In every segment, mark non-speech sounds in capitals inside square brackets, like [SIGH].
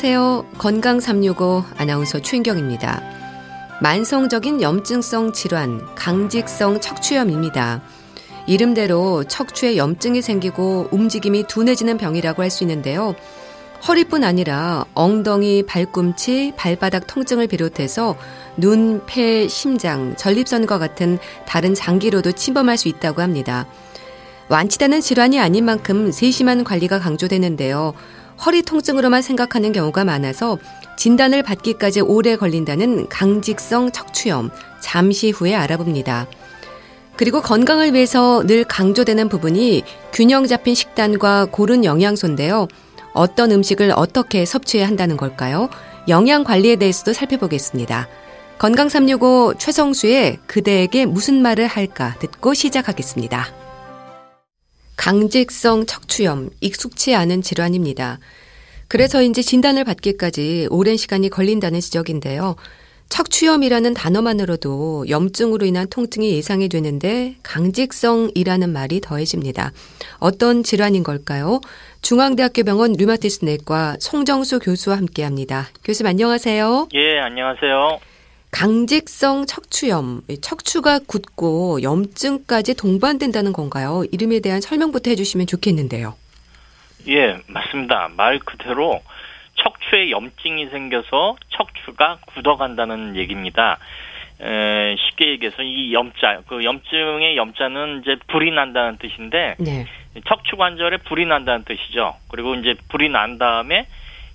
안녕하세요. 건강 365 아나운서 최인경입니다. 만성적인 염증성 질환, 강직성 척추염입니다. 이름대로 척추에 염증이 생기고 움직임이 둔해지는 병이라고 할 수 있는데요. 허리뿐 아니라 엉덩이, 발꿈치, 발바닥 통증을 비롯해서 눈, 폐, 심장, 전립선과 같은 다른 장기로도 침범할 수 있다고 합니다. 완치되는 질환이 아닌 만큼 세심한 관리가 강조되는데요. 허리 통증으로만 생각하는 경우가 많아서 진단을 받기까지 오래 걸린다는 강직성 척추염 잠시 후에 알아봅니다. 그리고 건강을 위해서 늘 강조되는 부분이 균형 잡힌 식단과 고른 영양소인데요. 어떤 음식을 어떻게 섭취해야 한다는 걸까요? 영양 관리에 대해서도 살펴보겠습니다. 건강 365 최성수의 그대에게 무슨 말을 할까 듣고 시작하겠습니다. 강직성 척추염, 익숙치 않은 질환입니다. 그래서 이제 진단을 받기까지 오랜 시간이 걸린다는 지적인데요. 척추염이라는 단어만으로도 염증으로 인한 통증이 예상이 되는데 강직성이라는 말이 더해집니다. 어떤 질환인 걸까요? 중앙대학교 병원 류마티스 내과 송정수 교수와 함께 합니다. 교수님 안녕하세요. 예, 안녕하세요. 강직성 척추염, 척추가 굳고 염증까지 동반된다는 건가요? 이름에 대한 설명부터 해주시면 좋겠는데요. 예, 맞습니다. 말 그대로 척추에 염증이 생겨서 척추가 굳어간다는 얘기입니다. 에, 쉽게 얘기해서 이 염자, 그 염증의 염자는 이제 불이 난다는 뜻인데 네. 척추 관절에 불이 난다는 뜻이죠. 그리고 이제 불이 난 다음에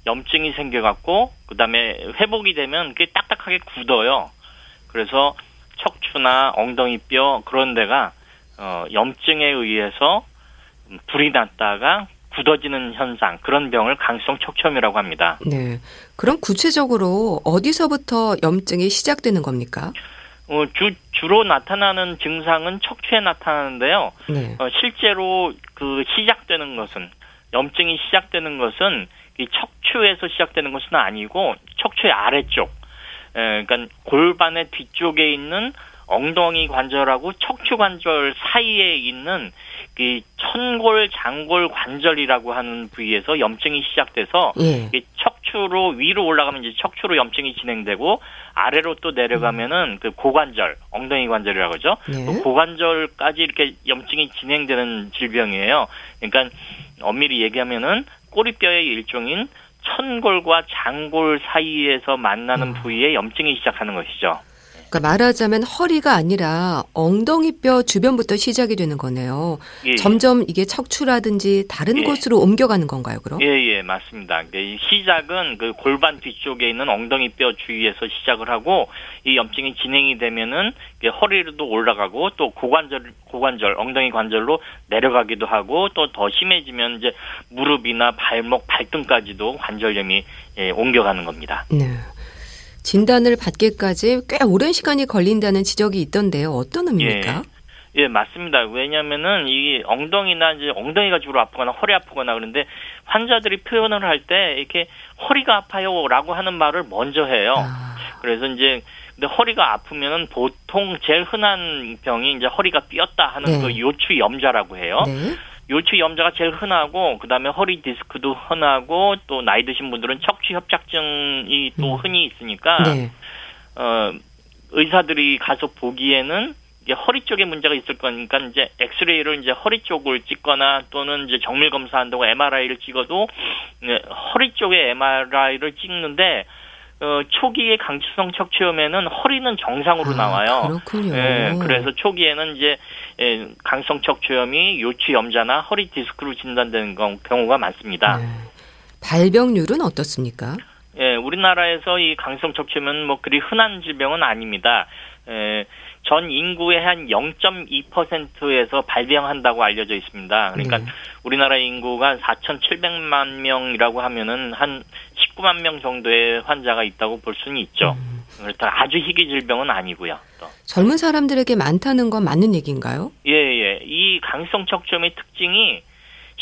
염증이 생겨갖고 그 다음에 회복이 되면 그게 딱딱하게 굳어요. 그래서 척추나 엉덩이 뼈 그런 데가 어, 염증에 의해서 불이 났다가 굳어지는 현상 그런 병을 강성 척추염이라고 합니다. 네. 그럼 구체적으로 어디서부터 염증이 시작되는 겁니까? 어, 주, 주로 나타나는 증상은 척추에 나타나는데요. 네. 어, 실제로 그 시작되는 것은 염증이 시작되는 것은 이 척 추에서 시작되는 것은 아니고 척추의 아래쪽, 에, 그러니까 골반의 뒤쪽에 있는 엉덩이 관절하고 척추 관절 사이에 있는 그 천골 장골 관절이라고 하는 부위에서 염증이 시작돼서 예. 척추로 위로 올라가면 이제 척추로 염증이 진행되고 아래로 또 내려가면은 음. 그 고관절 엉덩이 관절이라고 하죠. 예. 그 고관절까지 이렇게 염증이 진행되는 질병이에요. 그러니까 엄밀히 얘기하면은 꼬리뼈의 일종인 천골과 장골 사이에서 만나는 음. 부위에 염증이 시작하는 것이죠. 그러니까 말하자면 허리가 아니라 엉덩이뼈 주변부터 시작이 되는 거네요. 예, 예. 점점 이게 척추라든지 다른 예. 곳으로 옮겨가는 건가요, 그럼? 예, 예, 맞습니다. 시작은 그 골반 뒤쪽에 있는 엉덩이뼈 주위에서 시작을 하고 이 염증이 진행이 되면은 허리로도 올라가고 또 고관절, 고관절, 엉덩이 관절로 내려가기도 하고 또 더 심해지면 이제 무릎이나 발목, 발등까지도 관절염이 예, 옮겨가는 겁니다. 네. 진단을 받기까지 꽤 오랜 시간이 걸린다는 지적이 있던데요. 어떤 의미입니까? 예. 예, 맞습니다. 왜냐면은 이 엉덩이나 이제 엉덩이가 주로 아프거나 허리 아프거나 그런데 환자들이 표현을 할 때 이렇게 허리가 아파요라고 하는 말을 먼저 해요. 아. 그래서 이제 근데 허리가 아프면은 보통 제일 흔한 병이 이제 허리가 삐었다 하는 네. 그 요추 염자라고 해요. 네. 요추 염자가 제일 흔하고 그다음에 허리 디스크도 흔하고 또 나이 드신 분들은 척추 협착증이 또 음. 흔히 있으니까 네. 어 의사들이 가서 보기에는 이제 허리 쪽에 문제가 있을 거니까 이제 엑스레이를 이제 허리 쪽을 찍거나 또는 이제 정밀 검사한다고 MRI를 찍어도 네, 허리 쪽에 MRI를 찍는데 어, 초기의 강추성 척추염에는 허리는 정상으로 아, 나와요. 그렇군요. 예, 그래서 초기에는 이제 예, 강성 척추염이 요추염자나 허리 디스크로 진단되는 경우가 많습니다. 네. 발병률은 어떻습니까? 예, 우리나라에서 이 강성 척추염은 뭐 그리 흔한 질병은 아닙니다. 예, 전 인구의 한 0.2%에서 발병한다고 알려져 있습니다. 그러니까 네. 우리나라 인구가 4,700만 명이라고 하면은 한 19만 명 정도의 환자가 있다고 볼 수는 있죠. 음. 그렇다 아주 희귀 질병은 아니고요. 또. 젊은 사람들에게 많다는 건 맞는 얘기인가요? 예, 예. 이 강성 척추염의 특징이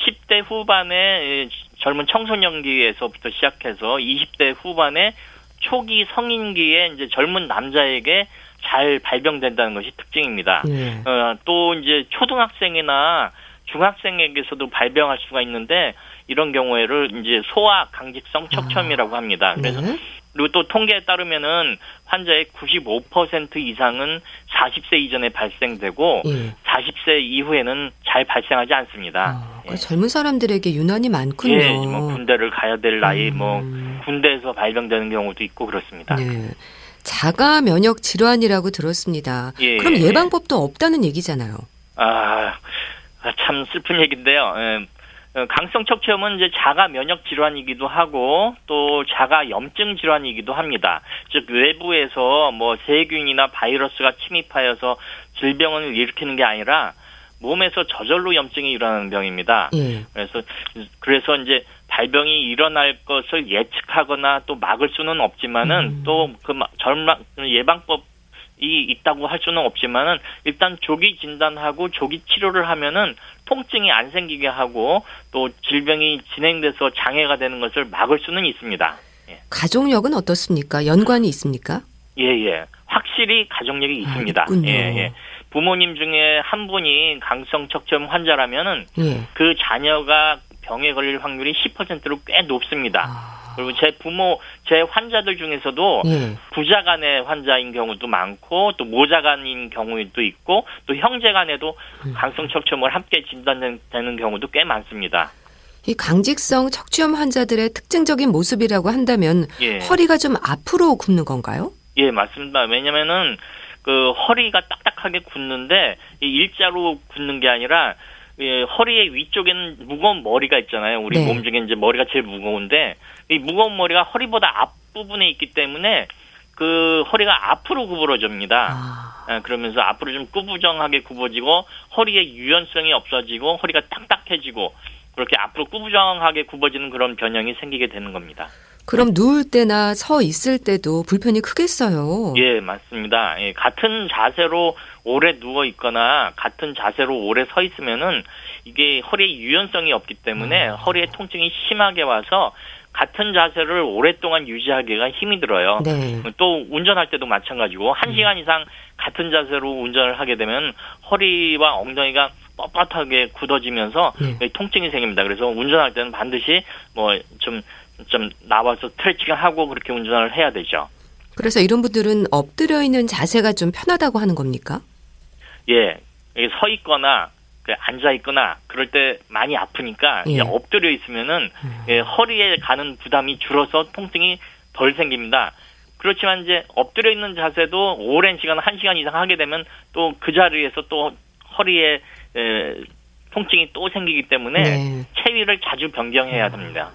10대 후반의 젊은 청소년기에서부터 시작해서 20대 후반의 초기 성인기에 이제 젊은 남자에게 잘 발병된다는 것이 특징입니다. 예. 어, 또 이제 초등학생이나 중학생에게서도 발병할 수가 있는데 이런 경우에를 이제 소아 강직성 척추염이라고 합니다. 그래서 네. 그리고 또 통계에 따르면은 환자의 95% 이상은 40세 이전에 발생되고 예. 40세 이후에는 잘 발생하지 않습니다. 아, 예. 젊은 사람들에게 유난히 많군요. 예, 뭐 군대를 가야 될 나이, 뭐 음. 뭐 군대에서 발병되는 경우도 있고 그렇습니다. 네. 자가 면역 질환이라고 들었습니다. 예, 그럼 예. 예방법도 없다는 얘기잖아요. 아, 참 슬픈 얘기인데요. 예. 어, 강성 척추염은 이제 자가 면역 질환이기도 하고 또 자가 염증 질환이기도 합니다. 즉 외부에서 뭐 세균이나 바이러스가 침입하여서 질병을 일으키는 게 아니라 몸에서 저절로 염증이 일어나는 병입니다. 예. 그래서 그래서 이제 발병이 일어날 것을 예측하거나 또 막을 수는 없지만은 음. 또그 절망 예방법 이 있다고 할 수는 없지만은 일단 조기 진단하고 조기 치료를 하면은 통증이 안 생기게 하고 또 질병이 진행돼서 장애가 되는 것을 막을 수는 있습니다. 예. 가족력은 어떻습니까? 연관이 있습니까? 예, 예. 확실히 가족력이 아, 있습니다. 아, 예, 예. 부모님 중에 한 분이 강성 척추염 환자라면은 예. 그 자녀가 병에 걸릴 확률이 10%로 꽤 높습니다. 아. 그리고 제 부모, 제 환자들 중에서도 예. 부자간의 환자인 경우도 많고 또 모자간인 경우도 있고 또 형제간에도 음. 강성 척추염을 함께 진단되는 경우도 꽤 많습니다. 이 강직성 척추염 환자들의 특징적인 모습이라고 한다면 예. 허리가 좀 앞으로 굽는 건가요? 예, 맞습니다. 왜냐면은 그 허리가 딱딱하게 굳는데 일자로 굳는 게 아니라 예, 허리의 위쪽에는 무거운 머리가 있잖아요. 우리 네. 몸 중에 이제 머리가 제일 무거운데 이 무거운 머리가 허리보다 앞 부분에 있기 때문에 그 허리가 앞으로 구부러집니다. 아. 예, 그러면서 앞으로 좀 꾸부정하게 굽어지고 허리의 유연성이 없어지고 허리가 딱딱해지고 그렇게 앞으로 꾸부정하게 굽어지는 그런 변형이 생기게 되는 겁니다. 그럼 누울 때나 서 있을 때도 불편이 크겠어요. 예, 맞습니다. 예, 같은 자세로 오래 누워 있거나 같은 자세로 오래 서 있으면은 이게 허리에 유연성이 없기 때문에 음. 허리에 통증이 심하게 와서 같은 자세를 오랫동안 유지하기가 힘이 들어요. 네. 또 운전할 때도 마찬가지고 한 음. 시간 이상 같은 자세로 운전을 하게 되면 허리와 엉덩이가 뻣뻣하게 굳어지면서 네. 통증이 생깁니다. 그래서 운전할 때는 반드시 뭐좀 좀 나와서 스트레칭을 하고 그렇게 운전을 해야 되죠. 그래서 이런 분들은 엎드려 있는 자세가 좀 편하다고 하는 겁니까? 예, 서 있거나 그 앉아 있거나 그럴 때 많이 아프니까 예. 엎드려 있으면은 음. 예, 허리에 가는 부담이 줄어서 통증이 덜 생깁니다. 그렇지만 이제 엎드려 있는 자세도 오랜 시간 한 시간 이상 하게 되면 또 그 자리에서 또 허리에 에, 통증이 또 생기기 때문에 네. 체위를 자주 변경해야 됩니다.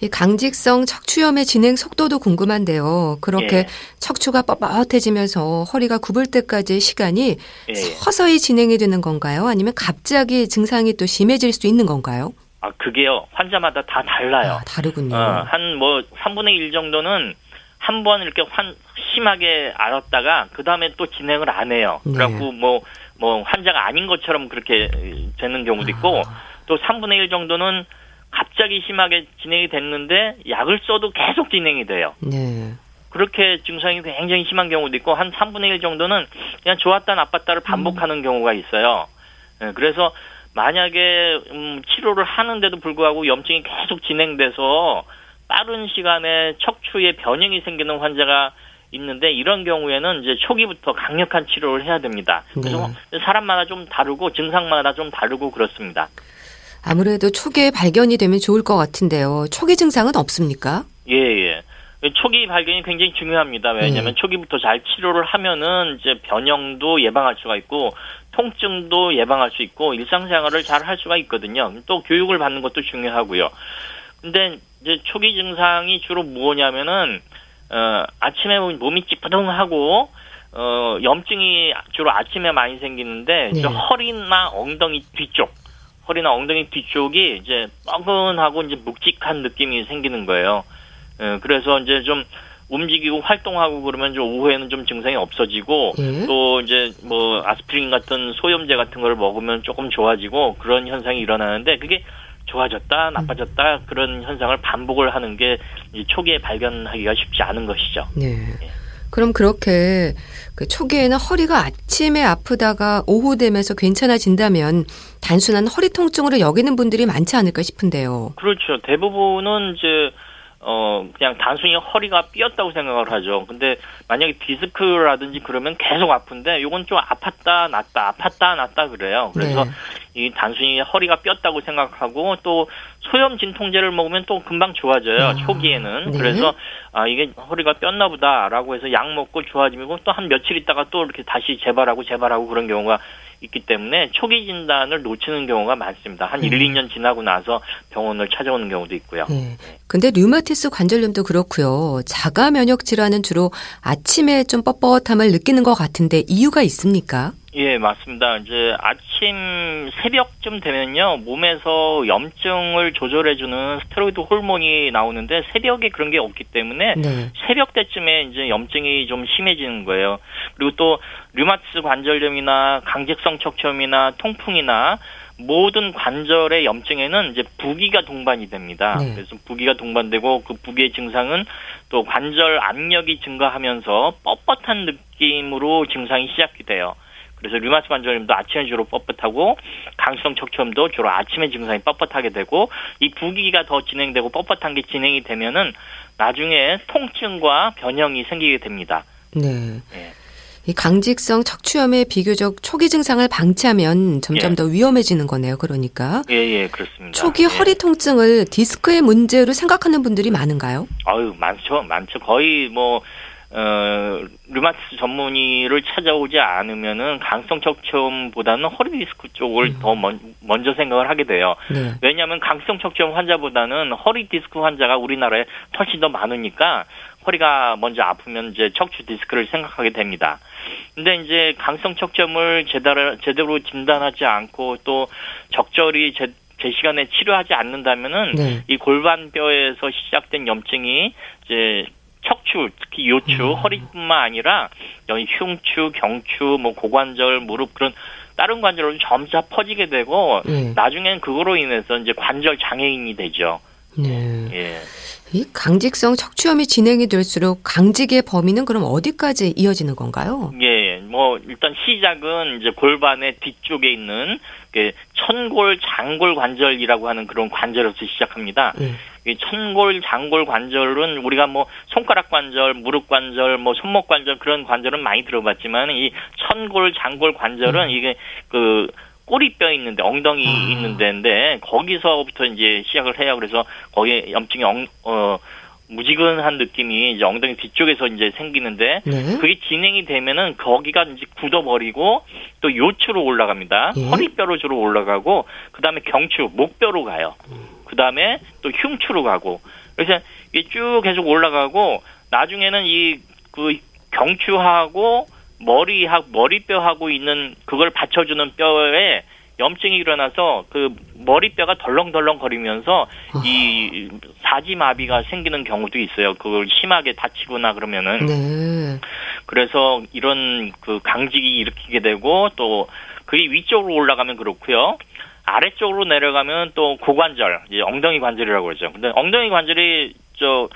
이 강직성 척추염의 진행 속도도 궁금한데요. 그렇게 예. 척추가 뻣뻣해지면서 허리가 굽을 때까지 시간이 예. 서서히 진행이 되는 건가요? 아니면 갑자기 증상이 또 심해질 수 있는 건가요? 아, 그게요. 환자마다 다 달라요. 아, 다르군요. 어, 한뭐 3분의 1 정도는 한 번 이렇게 환 심하게 알았다가 그 다음에 또 진행을 안 해요. 네. 그래갖고 뭐뭐 뭐 환자가 아닌 것처럼 그렇게 되는 경우도 있고 아. 또 3분의 1 정도는 갑자기 심하게 진행이 됐는데 약을 써도 계속 진행이 돼요. 네. 그렇게 증상이 굉장히 심한 경우도 있고 한 3분의 1 정도는 그냥 좋았다 나빴다를 반복하는 음. 경우가 있어요. 네, 그래서 만약에 음, 치료를 하는데도 불구하고 염증이 계속 진행돼서 빠른 시간에 척추에 변형이 생기는 환자가 있는데 이런 경우에는 이제 초기부터 강력한 치료를 해야 됩니다. 그래서 네. 사람마다 좀 다르고 증상마다 좀 다르고 그렇습니다. 아무래도 초기에 발견이 되면 좋을 것 같은데요. 초기 증상은 없습니까? 예, 예. 초기 발견이 굉장히 중요합니다. 왜냐하면 네. 초기부터 잘 치료를 하면은 이제 변형도 예방할 수가 있고 통증도 예방할 수 있고 일상생활을 잘 할 수가 있거든요. 또 교육을 받는 것도 중요하고요. 근데 이제 초기 증상이 주로 무엇냐면은 어 아침에 몸이 찌뿌둥하고 어 염증이 주로 아침에 많이 생기는데 네. 허리나 엉덩이 뒤쪽 허리나 엉덩이 뒤쪽이 이제 뻐근하고 이제 묵직한 느낌이 생기는 거예요. 예, 그래서 이제 좀 움직이고 활동하고 그러면 좀 오후에는 좀 증상이 없어지고 예? 또 이제 뭐 아스피린 같은 소염제 같은 걸 먹으면 조금 좋아지고 그런 현상이 일어나는데 그게 좋아졌다 나빠졌다 음. 그런 현상을 반복을 하는 게 초기에 발견하기가 쉽지 않은 것이죠. 네. 예. 그럼 그렇게 그 초기에는 허리가 아침에 아프다가 오후 되면서 괜찮아진다면 단순한 허리 통증으로 여기는 분들이 많지 않을까 싶은데요. 그렇죠. 대부분은 이제 어 그냥 단순히 허리가 삐었다고 생각을 하죠. 근데 만약에 디스크라든지 그러면 계속 아픈데 요건 좀 아팠다 낫다 아팠다 낫다 그래요. 그래서 네. 이 단순히 허리가 삐었다고 생각하고 또 소염 진통제를 먹으면 또 금방 좋아져요. 아, 초기에는. 네. 그래서 아 이게 허리가 삐었나 보다라고 해서 약 먹고 좋아지고 또 한 며칠 있다가 또 이렇게 다시 재발하고 재발하고 그런 경우가 있기 때문에 초기 진단을 놓치는 경우가 많습니다. 한 네. 1, 2년 지나고 나서 병원을 찾아오는 경우도 있고요. 네. 근데 류마티스 관절염도 그렇고요. 자가 면역 질환은 주로 아침에 좀 뻣뻣함을 느끼는 것 같은데 이유가 있습니까? 예, 맞습니다. 이제 아침 새벽쯤 되면요, 몸에서 염증을 조절해주는 스테로이드 호르몬이 나오는데 새벽에 그런 게 없기 때문에 네. 새벽 때쯤에 이제 염증이 좀 심해지는 거예요. 그리고 또 류마티스 관절염이나 강직성 척추염이나 통풍이나 모든 관절의 염증에는 이제 부기가 동반이 됩니다. 네. 그래서 부기가 동반되고 그 부기의 증상은 또 관절 압력이 증가하면서 뻣뻣한 느낌으로 증상이 시작이 돼요. 그래서 류마스 관절염도 아침에 주로 뻣뻣하고 강성 척추염도 주로 아침에 증상이 뻣뻣하게 되고 이 부기가 더 진행되고 뻣뻣한 게 진행이 되면은 나중에 통증과 변형이 생기게 됩니다. 네. 네. 이 강직성 척추염의 비교적 초기 증상을 방치하면 점점 예. 더 위험해지는 거네요. 그러니까. 예, 예, 그렇습니다. 초기 예. 허리 통증을 디스크의 문제로 생각하는 분들이 많은가요? 아유, 많죠. 많죠. 거의 뭐 어, 류마티스 전문의를 찾아오지 않으면은 강직성 척추염보다는 허리 디스크 쪽을 음. 더 먼, 먼저 생각을 하게 돼요. 네. 왜냐하면 강직성 척추염 환자보다는 허리 디스크 환자가 우리나라에 훨씬 더 많으니까 허리가 먼저 아프면 이제 척추 디스크를 생각하게 됩니다. 근데 이제 강직성 척추염을 제대로 제대로 진단하지 않고 또 적절히 제, 제 시간에 치료하지 않는다면은 네. 이 골반뼈에서 시작된 염증이 이제 척추, 특히 요추, 음. 허리뿐만 아니라 여기 흉추, 경추, 뭐 고관절, 무릎 그런 다른 관절로 점차 퍼지게 되고 네. 나중엔 그거로 인해서 이제 관절 장애인이 되죠. 네. 예. 이 강직성 척추염이 진행이 될수록 강직의 범위는 그럼 어디까지 이어지는 건가요? 예, 뭐 일단 시작은 이제 골반의 뒤쪽에 있는 그 천골 장골 관절이라고 하는 그런 관절에서 시작합니다. 예. 이 천골 장골 관절은 우리가 뭐 손가락 관절, 무릎 관절, 뭐 손목 관절 그런 관절은 많이 들어봤지만 이 천골 장골 관절은 음. 이게 그 꼬리뼈 있는데 엉덩이 아. 있는 데인데 거기서부터 이제 시작을 해요. 그래서 거기에 염증이 엉, 어 무지근한 느낌이 이제 엉덩이 뒤쪽에서 이제 생기는데 네. 그게 진행이 되면은 거기가 이제 굳어버리고 또 요추로 올라갑니다. 예. 허리뼈로 주로 올라가고 그 다음에 경추 목뼈로 가요. 그 다음에 또 흉추로 가고 그래서 이게 쭉 계속 올라가고 나중에는 이 그 경추하고 머리하 머리뼈하고 있는 그걸 받쳐주는 뼈에 염증이 일어나서 그 머리뼈가 덜렁덜렁 거리면서 이 사지마비가 생기는 경우도 있어요. 그걸 심하게 다치거나 그러면은 네. 그래서 이런 그 강직이 일으키게 되고 또 그게 위쪽으로 올라가면 그렇고요. 아래쪽으로 내려가면 또 고관절, 이제 엉덩이 관절이라고 그러죠. 근데 엉덩이 관절이 저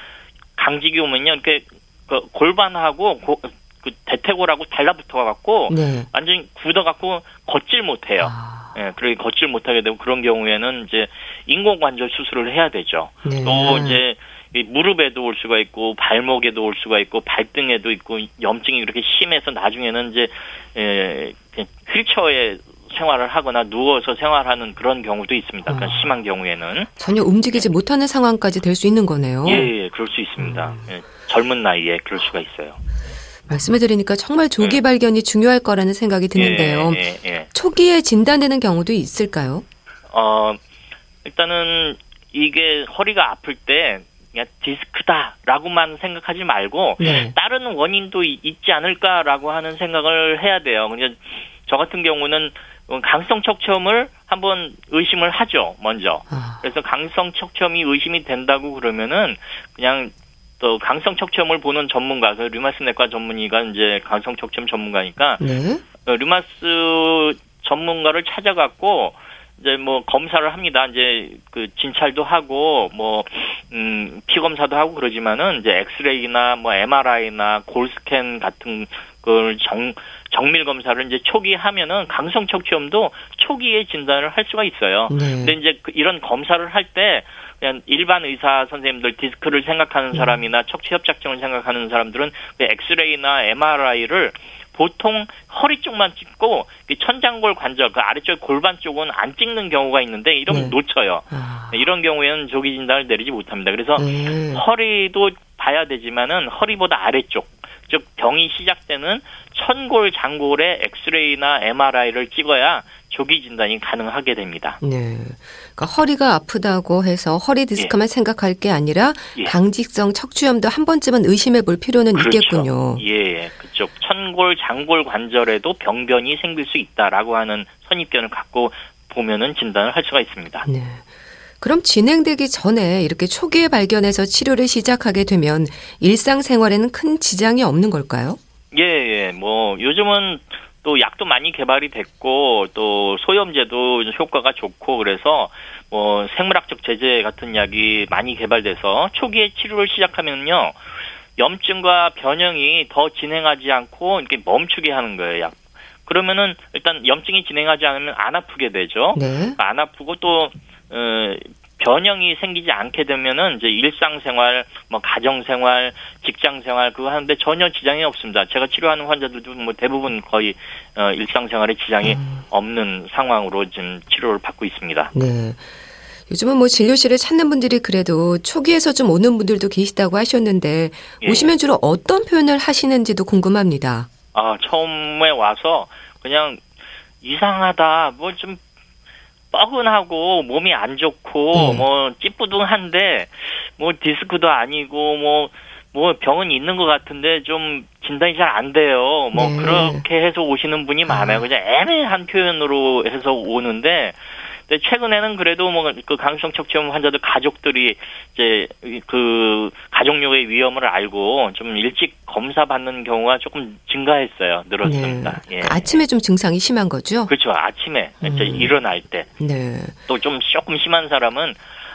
강직이 오면요, 이렇게 그 골반하고 고, 그 대퇴골하고 달라붙어 갖고 네. 완전히 굳어 갖고 걷질 못해요. 아. 예, 그렇게 걷질 못하게 되고 그런 경우에는 이제 인공관절 수술을 해야 되죠. 네. 또 이제 무릎에도 올 수가 있고 발목에도 올 수가 있고 발등에도 있고 염증이 이렇게 심해서 나중에는 이제 예, 휠체어에 생활을 하거나 누워서 생활하는 그런 경우도 있습니다. 그러니까 아. 심한 경우에는 전혀 움직이지 네. 못하는 상황까지 될 수 있는 거네요. 예, 예, 그럴 수 있습니다. 음. 예, 젊은 나이에 그럴 수가 있어요. 말씀해 드리니까 정말 조기 음. 발견이 중요할 거라는 생각이 드는데요. 예, 예, 예. 초기에 진단되는 경우도 있을까요? 어, 일단은 이게 허리가 아플 때 그냥 디스크다라고만 생각하지 말고 네. 다른 원인도 있지 않을까라고 하는 생각을 해야 돼요. 그냥 저 같은 경우는 강성 척추염을 한번 의심을 하죠, 먼저. 아. 그래서 강성 척추염이 의심이 된다고 그러면은 그냥 또 강성 척추염을 보는 전문가, 그 류마스 내과 전문의가 이제 강성 척추염 전문가니까 네. 어, 류마스 전문가를 찾아갖고 이제 뭐 검사를 합니다. 이제 그 진찰도 하고 뭐 음, 피 검사도 하고 그러지만은 이제 엑스레이나 뭐 MRI나 골스캔 같은 걸 정, 정밀 검사를 이제 초기에 하면은 강성 척추염도 초기에 진단을 할 수가 있어요. 네. 근데 이제 그 이런 검사를 할 때 그냥 일반 의사 선생님들 디스크를 생각하는 음. 사람이나 척추 협착증을 생각하는 사람들은 그 엑스레이나 MRI를 보통 허리 쪽만 찍고 천장골 관절 그 아래쪽 골반 쪽은 안 찍는 경우가 있는데 이러면 네. 놓쳐요. 아. 이런 경우에는 조기 진단을 내리지 못합니다. 그래서 네. 허리도 봐야 되지만은 허리보다 아래쪽 즉 병이 시작되는 천골 장골의 엑스레이나 MRI를 찍어야 조기 진단이 가능하게 됩니다. 네. 그러니까 허리가 아프다고 해서 허리 디스크만 예. 생각할 게 아니라 예. 강직성 척추염도 한 번쯤은 의심해 볼 필요는 그렇죠. 있겠군요. 예, 그쪽 천골 장골 관절에도 병변이 생길 수 있다라고 하는 선입견을 갖고 보면은 진단을 할 수가 있습니다. 네. 그럼 진행되기 전에 이렇게 초기에 발견해서 치료를 시작하게 되면 일상생활에는 큰 지장이 없는 걸까요? 예, 예. 뭐 요즘은 또 약도 많이 개발이 됐고 또 소염제도 효과가 좋고 그래서 뭐 생물학적 제제 같은 약이 많이 개발돼서 초기에 치료를 시작하면요 염증과 변형이 더 진행하지 않고 이렇게 멈추게 하는 거예요 약. 그러면은 일단 염증이 진행하지 않으면 안 아프게 되죠. 네. 안 아프고 또 어, 변형이 생기지 않게 되면은 이제 일상생활, 뭐 가정생활, 직장생활 그거 하는데 전혀 지장이 없습니다. 제가 치료하는 환자들도 뭐 대부분 거의 어, 일상생활에 지장이 음. 없는 상황으로 지금 치료를 받고 있습니다. 네. 요즘은 뭐 진료실을 찾는 분들이 그래도 초기에서 좀 오는 분들도 계시다고 하셨는데 예. 오시면 주로 어떤 표현을 하시는지도 궁금합니다. 아 처음에 와서 그냥 이상하다 뭐 좀 뻐근하고 몸이 안 좋고 음. 뭐 찌뿌둥한데 뭐 디스크도 아니고 뭐뭐 뭐 병은 있는 것 같은데 좀 진단이 잘 안 돼요. 뭐 네. 그렇게 해서 오시는 분이 많아요. 아. 그냥 애매한 표현으로 해서 오는데 근데 최근에는 그래도 뭐 그 강성 척추염 환자들 가족들이 이제 그 가족력의 위험을 알고 좀 일찍 검사 받는 경우가 조금 증가했어요. 늘었습니다. 네. 예. 아침에 좀 증상이 심한 거죠? 그렇죠. 아침에 음. 이제 일어날 때. 네. 또 좀 조금 심한 사람은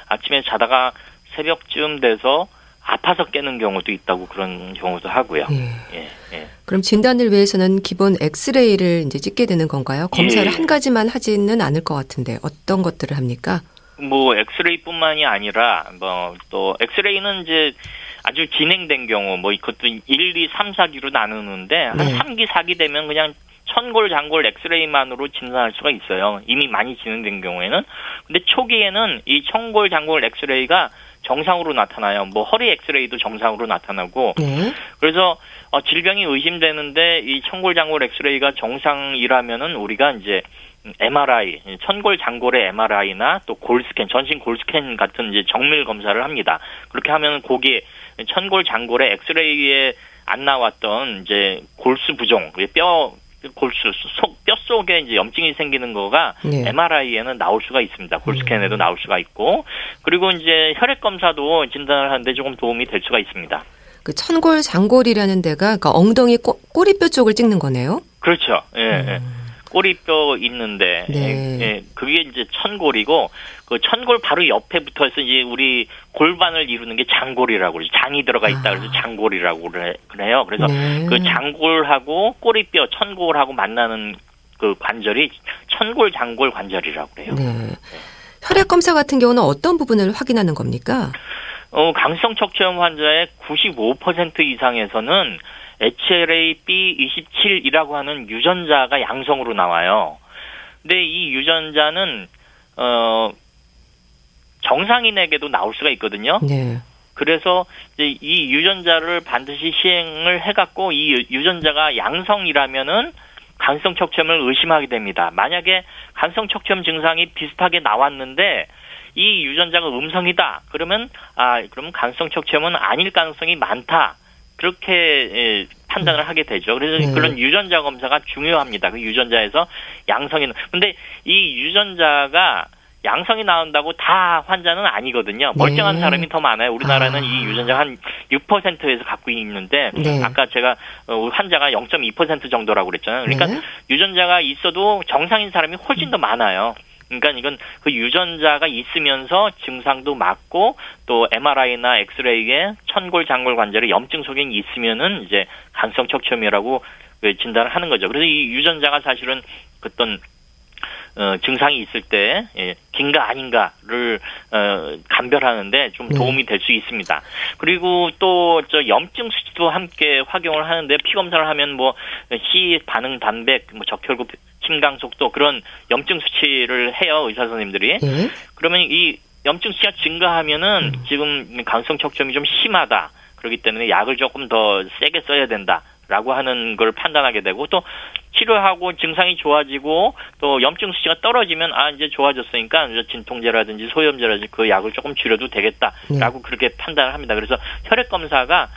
아침에 자다가 새벽쯤 돼서 아파서 깨는 경우도 있다고 그런 경우도 하고요. 예. 예, 예. 그럼 진단을 위해서는 기본 엑스레이를 이제 찍게 되는 건가요? 검사를 예. 한 가지만 하지는 않을 것 같은데 어떤 것들을 합니까? 뭐 엑스레이뿐만이 아니라 뭐 또 엑스레이는 이제 아주 진행된 경우 뭐 이것도 1, 2, 3, 4기로 나누는데 한 네. 3기, 4기 되면 그냥 천골, 장골 엑스레이만으로 진단할 수가 있어요. 이미 많이 진행된 경우에는. 근데 초기에는 이 천골, 장골 엑스레이가 정상으로 나타나요. 뭐 허리 엑스레이도 정상으로 나타나고 네. 그래서 어, 질병이 의심되는데 이 천골장골 엑스레이가 정상이라면은 우리가 이제 MRI, 천골 장골의 MRI나 또 골스캔, 전신 골스캔 같은 이제 정밀 검사를 합니다. 그렇게 하면 거기에 천골 장골의 엑스레이에 안 나왔던 이제 골수 부종, 뼈 골수 속 뼛속에 이제 염증이 생기는 거가 네. MRI에는 나올 수가 있습니다. 골스캔에도 음. 나올 수가 있고 그리고 이제 혈액 검사도 진단을 하는데 조금 도움이 될 수가 있습니다. 그 천골 장골이라는 데가 그러니까 엉덩이 꼬, 꼬리뼈 쪽을 찍는 거네요. 그렇죠. 예. 음. 예. 꼬리뼈 있는데 네. 예, 그게 이제 천골이고 그 천골 바로 옆에 붙어서 이제 우리 골반을 이루는 게 장골이라고 그러죠. 장이 들어가 있다 그래서 아. 장골이라고 그래, 그래요. 그래서 네. 그 장골하고 꼬리뼈 천골하고 만나는 그 관절이 천골 장골 관절이라고 그래요. 네. 혈액 검사 같은 경우는 어떤 부분을 확인하는 겁니까? 어, 강성 척추염 환자의 95% 이상에서는 HLA B27이라고 하는 유전자가 양성으로 나와요. 근데 이 유전자는 어 정상인에게도 나올 수가 있거든요. 네. 그래서 이제 이 유전자를 반드시 시행을 해갖고 이 유전자가 양성이라면은 간성 척추염을 의심하게 됩니다. 만약에 간성 척추염 증상이 비슷하게 나왔는데 이 유전자가 음성이다. 그러면 아 그러면 간성 척추염은 아닐 가능성이 많다. 그렇게 예, 판단을 하게 되죠. 그래서 네. 그런 유전자 검사가 중요합니다. 그 유전자에서 양성이 근데 이 유전자가 양성이 나온다고 다 환자는 아니거든요. 멀쩡한 네. 사람이 더 많아요. 우리나라는 아. 이 유전자 한 6%에서 갖고 있는데 네. 아까 제가 어, 환자가 0.2% 정도라고 그랬잖아요. 그러니까 네. 유전자가 있어도 정상인 사람이 훨씬 더 많아요. 그러니까 이건 그 유전자가 있으면서 증상도 맞고 또 MRI나 엑스레이에 천골 장골 관절에 염증 소견이 있으면은 이제 간성 척추염이라고 그 진단을 하는 거죠. 그래서 이 유전자가 사실은 어떤 어, 증상이 있을 때 예, 긴가 아닌가를 어, 감별하는데 좀 네. 도움이 될 수 있습니다. 그리고 또 저 염증 수치도 함께 확용을 하는데 피 검사를 하면 뭐 시 반응 단백, 뭐 적혈구 심강 속도 그런 염증 수치를 해요 의사 선생님들이. 네. 그러면 이 염증 수치가 증가하면은 음. 지금 강성 척추염이 좀 심하다. 그렇기 때문에 약을 조금 더 세게 써야 된다. 라고 하는 걸 판단하게 되고 또 치료하고 증상이 좋아지고 또 염증 수치가 떨어지면 아 이제 좋아졌으니까 이제 진통제라든지 소염제라든지 그 약을 조금 줄여도 되겠다라고 네. 그렇게 판단을 합니다. 그래서 혈액 검사가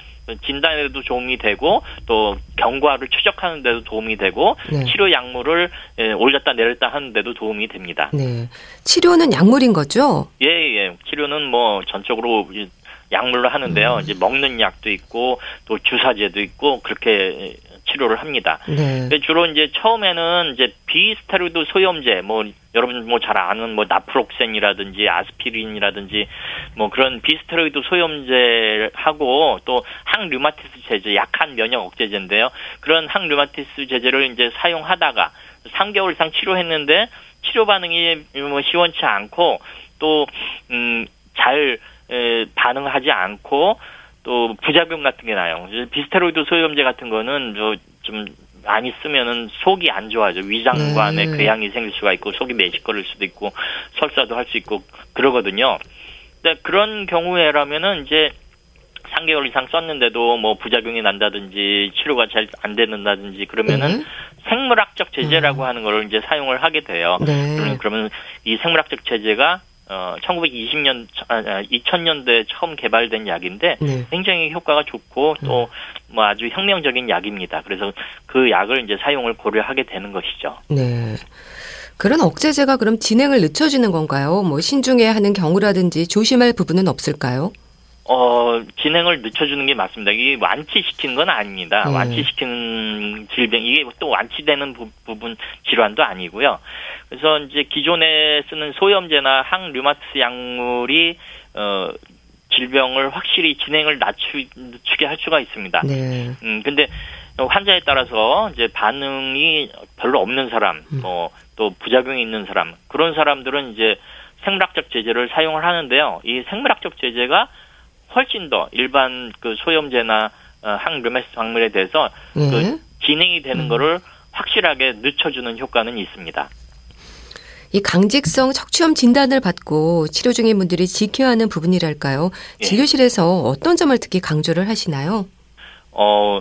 진단에도 도움이 되고 또 경과를 추적하는 데도 도움이 되고 네. 치료 약물을 예, 올렸다 내렸다 하는 데도 도움이 됩니다. 네. 치료는 약물인 거죠? 예, 예. 치료는 뭐 전적으로 약물로 하는데요. 음. 이제 먹는 약도 있고 또 주사제도 있고 그렇게 치료를 합니다. 네. 근데 주로 이제 처음에는 이제 비스테로이드 소염제 뭐 여러분 뭐 잘 아는 뭐 나프록센이라든지 아스피린이라든지 뭐 그런 비스테로이드 소염제하고 또 항류마티스 제제 약한 면역 억제제인데요. 그런 항류마티스 제제를 이제 사용하다가 3개월 이상 치료했는데 치료 반응이 뭐 시원치 않고 또 음 잘 반응하지 않고 또 부작용 같은 게 나요. 비스테로이드 소염제 같은 거는 좀 많이 쓰면은 속이 안 좋아져. 위장관에 네. 궤양이 생길 수가 있고 속이 메시꺼를 수도 있고 설사도 할 수 있고 그러거든요. 근데 그런 경우에라면은 이제 3개월 이상 썼는데도 뭐 부작용이 난다든지 치료가 잘 안 되는다든지 그러면은 네. 생물학적 제재라고 음. 하는 걸 이제 사용을 하게 돼요. 네. 그러면 이 생물학적 제재가 어 1920년 2000년대 처음 개발된 약인데 네. 굉장히 효과가 좋고 또뭐 네. 아주 혁명적인 약입니다. 그래서 그 약을 이제 사용을 고려하게 되는 것이죠. 네. 그런 억제제가 그럼 진행을 늦춰지는 건가요? 뭐 신중해야 하는 경우라든지 조심할 부분은 없을까요? 어, 진행을 늦춰주는 게 맞습니다. 이게 완치시키는 건 아닙니다. 음. 완치시키는 질병, 이게 또 완치되는 부, 분 질환도 아니고요. 그래서 이제 기존에 쓰는 소염제나 항류마티스 약물이, 어, 질병을 확실히 진행을 낮추, 늦추게 할 수가 있습니다. 네. 음, 근데 환자에 따라서 이제 반응이 별로 없는 사람, 음. 뭐또 부작용이 있는 사람, 그런 사람들은 이제 생물학적 제재를 사용을 하는데요. 이 생물학적 제재가 훨씬 더 일반 그 소염제나 어, 항르메스 작물에 대해서 네. 그 진행이 되는 음. 거를 확실하게 늦춰주는 효과는 있습니다. 이 강직성 척추염 진단을 받고 치료 중인 분들이 지켜야 하는 부분이랄까요? 예. 진료실에서 어떤 점을 특히 강조를 하시나요? 어,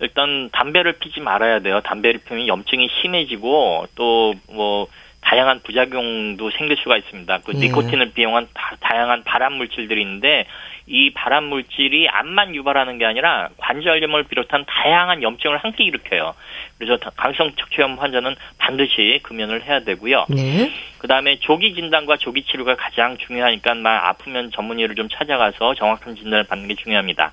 일단 담배를 피지 말아야 돼요. 담배를 피우면 염증이 심해지고 또뭐 다양한 부작용도 생길 수가 있습니다. 그 네. 니코틴을 비용한 다, 양한 발암 물질들이 있는데 이 발암 물질이 암만 유발하는 게 아니라 관절염을 비롯한 다양한 염증을 함께 일으켜요. 그래서 강성 척추염 환자는 반드시 금연을 해야 되고요. 네. 그다음에 조기 진단과 조기 치료가 가장 중요하니까 막 아프면 전문의를 좀 찾아가서 정확한 진단을 받는 게 중요합니다.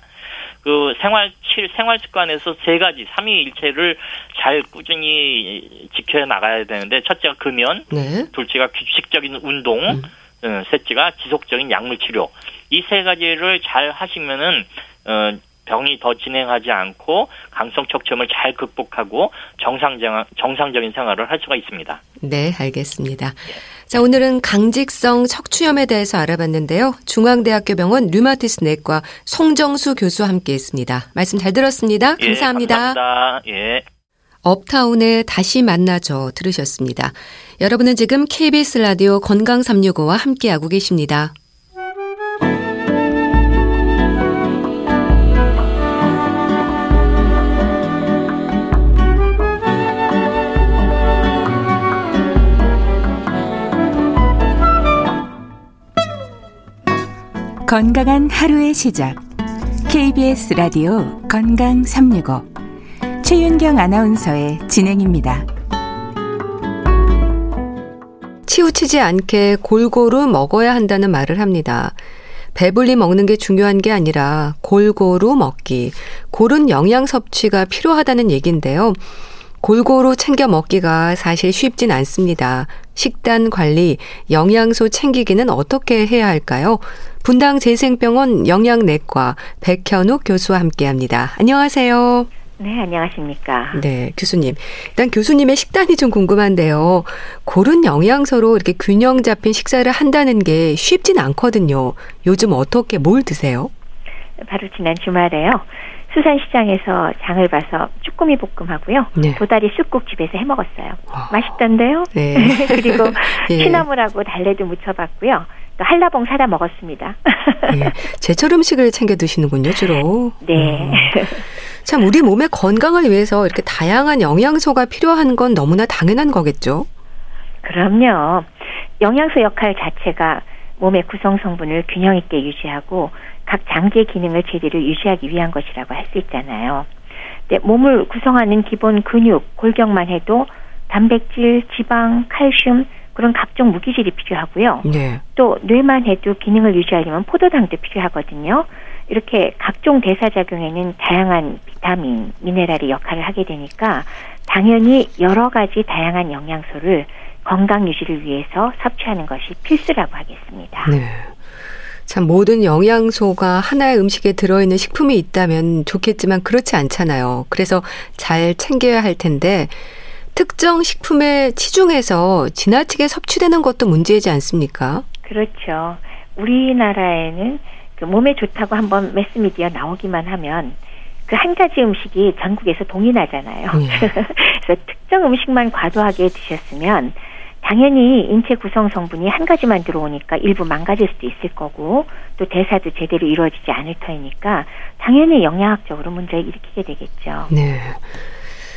그 생활 생활 습관에서 세 가지 삼위일체를 잘 꾸준히 지켜 나가야 되는데 첫째가 금연, 네. 둘째가 규칙적인 운동, 음. 어, 셋째가 지속적인 약물 치료. 이 세 가지를 잘 하시면은 어 병이 더 진행하지 않고 강성 척추염을 잘 극복하고 정상 정상적인 생활을 할 수가 있습니다. 네, 알겠습니다. 자, 오늘은 강직성 척추염에 대해서 알아봤는데요. 중앙대학교 병원 류마티스 내과 송정수 교수와 함께 했습니다. 말씀 잘 들었습니다. 예, 감사합니다. 예, 감사합니다. 예. 업타운에 다시 만나죠 들으셨습니다. 여러분은 지금 KBS 라디오 건강 365와 함께하고 계십니다. 건강한 하루의 시작. KBS 라디오 건강 365. 최윤경 아나운서의 진행입니다. 치우치지 않게 골고루 먹어야 한다는 말을 합니다. 배불리 먹는 게 중요한 게 아니라 골고루 먹기, 고른 영양 섭취가 필요하다는 얘기인데요. 골고루 챙겨 먹기가 사실 쉽진 않습니다. 식단 관리, 영양소 챙기기는 어떻게 해야 할까요? 분당 재생병원 영양내과 백현욱 교수와 함께 합니다. 안녕하세요. 네, 안녕하십니까. 네, 교수님. 일단 교수님의 식단이 좀 궁금한데요. 고른 영양소로 이렇게 균형 잡힌 식사를 한다는 게 쉽진 않거든요. 요즘 어떻게 뭘 드세요? 바로 지난 주말에요. 수산시장에서 장을 봐서 쭈꾸미 볶음하고요. 네. 도다리 쑥국 집에서 해 먹었어요. 아. 맛있던데요. 네. [LAUGHS] 그리고 [LAUGHS] 예. 취나물하고 달래도 무쳐봤고요. 또 한라봉 사다 먹었습니다. 예. [LAUGHS] 제철 음식을 챙겨 드시는군요, 주로. 네. 음. 참 우리 몸의 건강을 위해서 이렇게 다양한 영양소가 필요한 건 너무나 당연한 거겠죠. 그럼요. 영양소 역할 자체가 몸의 구성 성분을 균형 있게 유지하고 각 장기의 기능을 제대로 유지하기 위한 것이라고 할 수 있잖아요. 근데 몸을 구성하는 기본 근육, 골격만 해도 단백질, 지방, 칼슘 그런 각종 무기질이 필요하고요. 네. 또 뇌만 해도 기능을 유지하려면 포도당도 필요하거든요. 이렇게 각종 대사작용에는 다양한 비타민, 미네랄이 역할을 하게 되니까 당연히 여러 가지 다양한 영양소를 건강 유지를 위해서 섭취하는 것이 필수라고 하겠습니다. 네. 참 모든 영양소가 하나의 음식에 들어있는 식품이 있다면 좋겠지만 그렇지 않잖아요. 그래서 잘 챙겨야 할 텐데 특정 식품에 치중해서 지나치게 섭취되는 것도 문제이지 않습니까? 그렇죠. 우리나라에는 그 몸에 좋다고 한번 매스미디어 나오기만 하면 그 한 가지 음식이 전국에서 동일하잖아요. 네. [LAUGHS] 그래서 특정 음식만 과도하게 드셨으면 당연히 인체 구성 성분이 한 가지만 들어오니까 일부 망가질 수도 있을 거고 또 대사도 제대로 이루어지지 않을 터이니까 당연히 영양학적으로 문제를 일으키게 되겠죠. 네.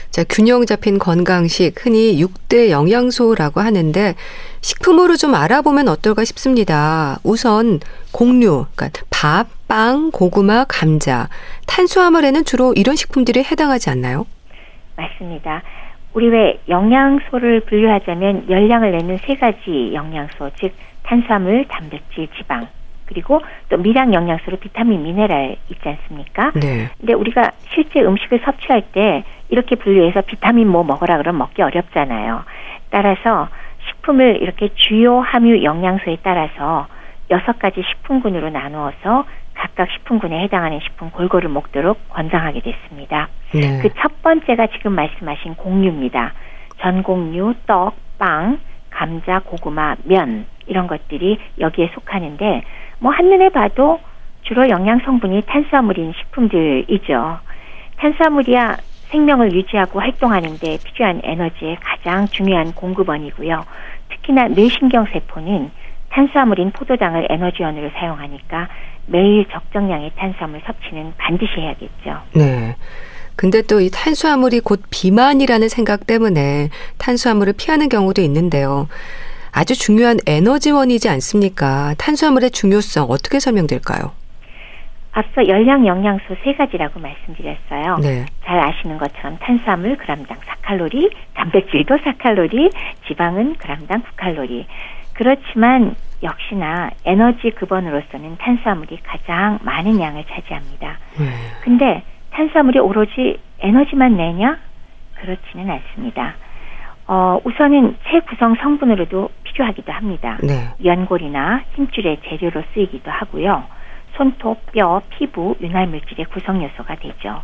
자, 균형 잡힌 건강식, 흔히 6대 영양소라고 하는데 식품으로 좀 알아보면 어떨까 싶습니다. 우선 곡류, 그러니까 밥, 빵, 고구마, 감자, 탄수화물에는 주로 이런 식품들이 해당하지 않나요? 맞습니다. 우리 왜 영양소를 분류하자면 열량을 내는 세 가지 영양소, 즉 탄수화물, 단백질, 지방. 그리고 또 미량 영양소로 비타민, 미네랄 있지 않습니까? 네. 근데 우리가 실제 음식을 섭취할 때 이렇게 분류해서 비타민 뭐 먹어라 그러면 먹기 어렵잖아요. 따라서 식품을 이렇게 주요 함유 영양소에 따라서 여섯 가지 식품군으로 나누어서 각각 식품군에 해당하는 식품 골고루 먹도록 권장하게 됐습니다. 네. 그첫 번째가 지금 말씀하신 곡류입니다. 전곡류, 떡, 빵, 감자, 고구마, 면 이런 것들이 여기에 속하는데 뭐 한눈에 봐도 주로 영양 성분이 탄수화물인 식품들이죠. 탄수화물이야 생명을 유지하고 활동하는데 필요한 에너지의 가장 중요한 공급원이고요. 특히나 뇌신경 세포는 탄수화물인 포도당을 에너지원으로 사용하니까 매일 적정량의 탄수화물 섭취는 반드시 해야겠죠. 네. 근데 또 이 탄수화물이 곧 비만이라는 생각 때문에 탄수화물을 피하는 경우도 있는데요. 아주 중요한 에너지원이지 않습니까? 탄수화물의 중요성 어떻게 설명될까요? 앞서 열량 영양소 세 가지라고 말씀드렸어요. 네. 잘 아시는 것처럼 탄수화물 그람당 4칼로리, 단백질도 4칼로리, 지방은 그람당 9칼로리. 그렇지만 역시나 에너지 급원으로서는 탄수화물이 가장 많은 양을 차지합니다. 네. 근데 탄수화물이 오로지 에너지만 내냐? 그렇지는 않습니다. 어, 우선은 체 구성 성분으로도 필요하기도 합니다. 네. 연골이나 힘줄의 재료로 쓰이기도 하고요. 손톱, 뼈, 피부, 윤활 물질의 구성 요소가 되죠.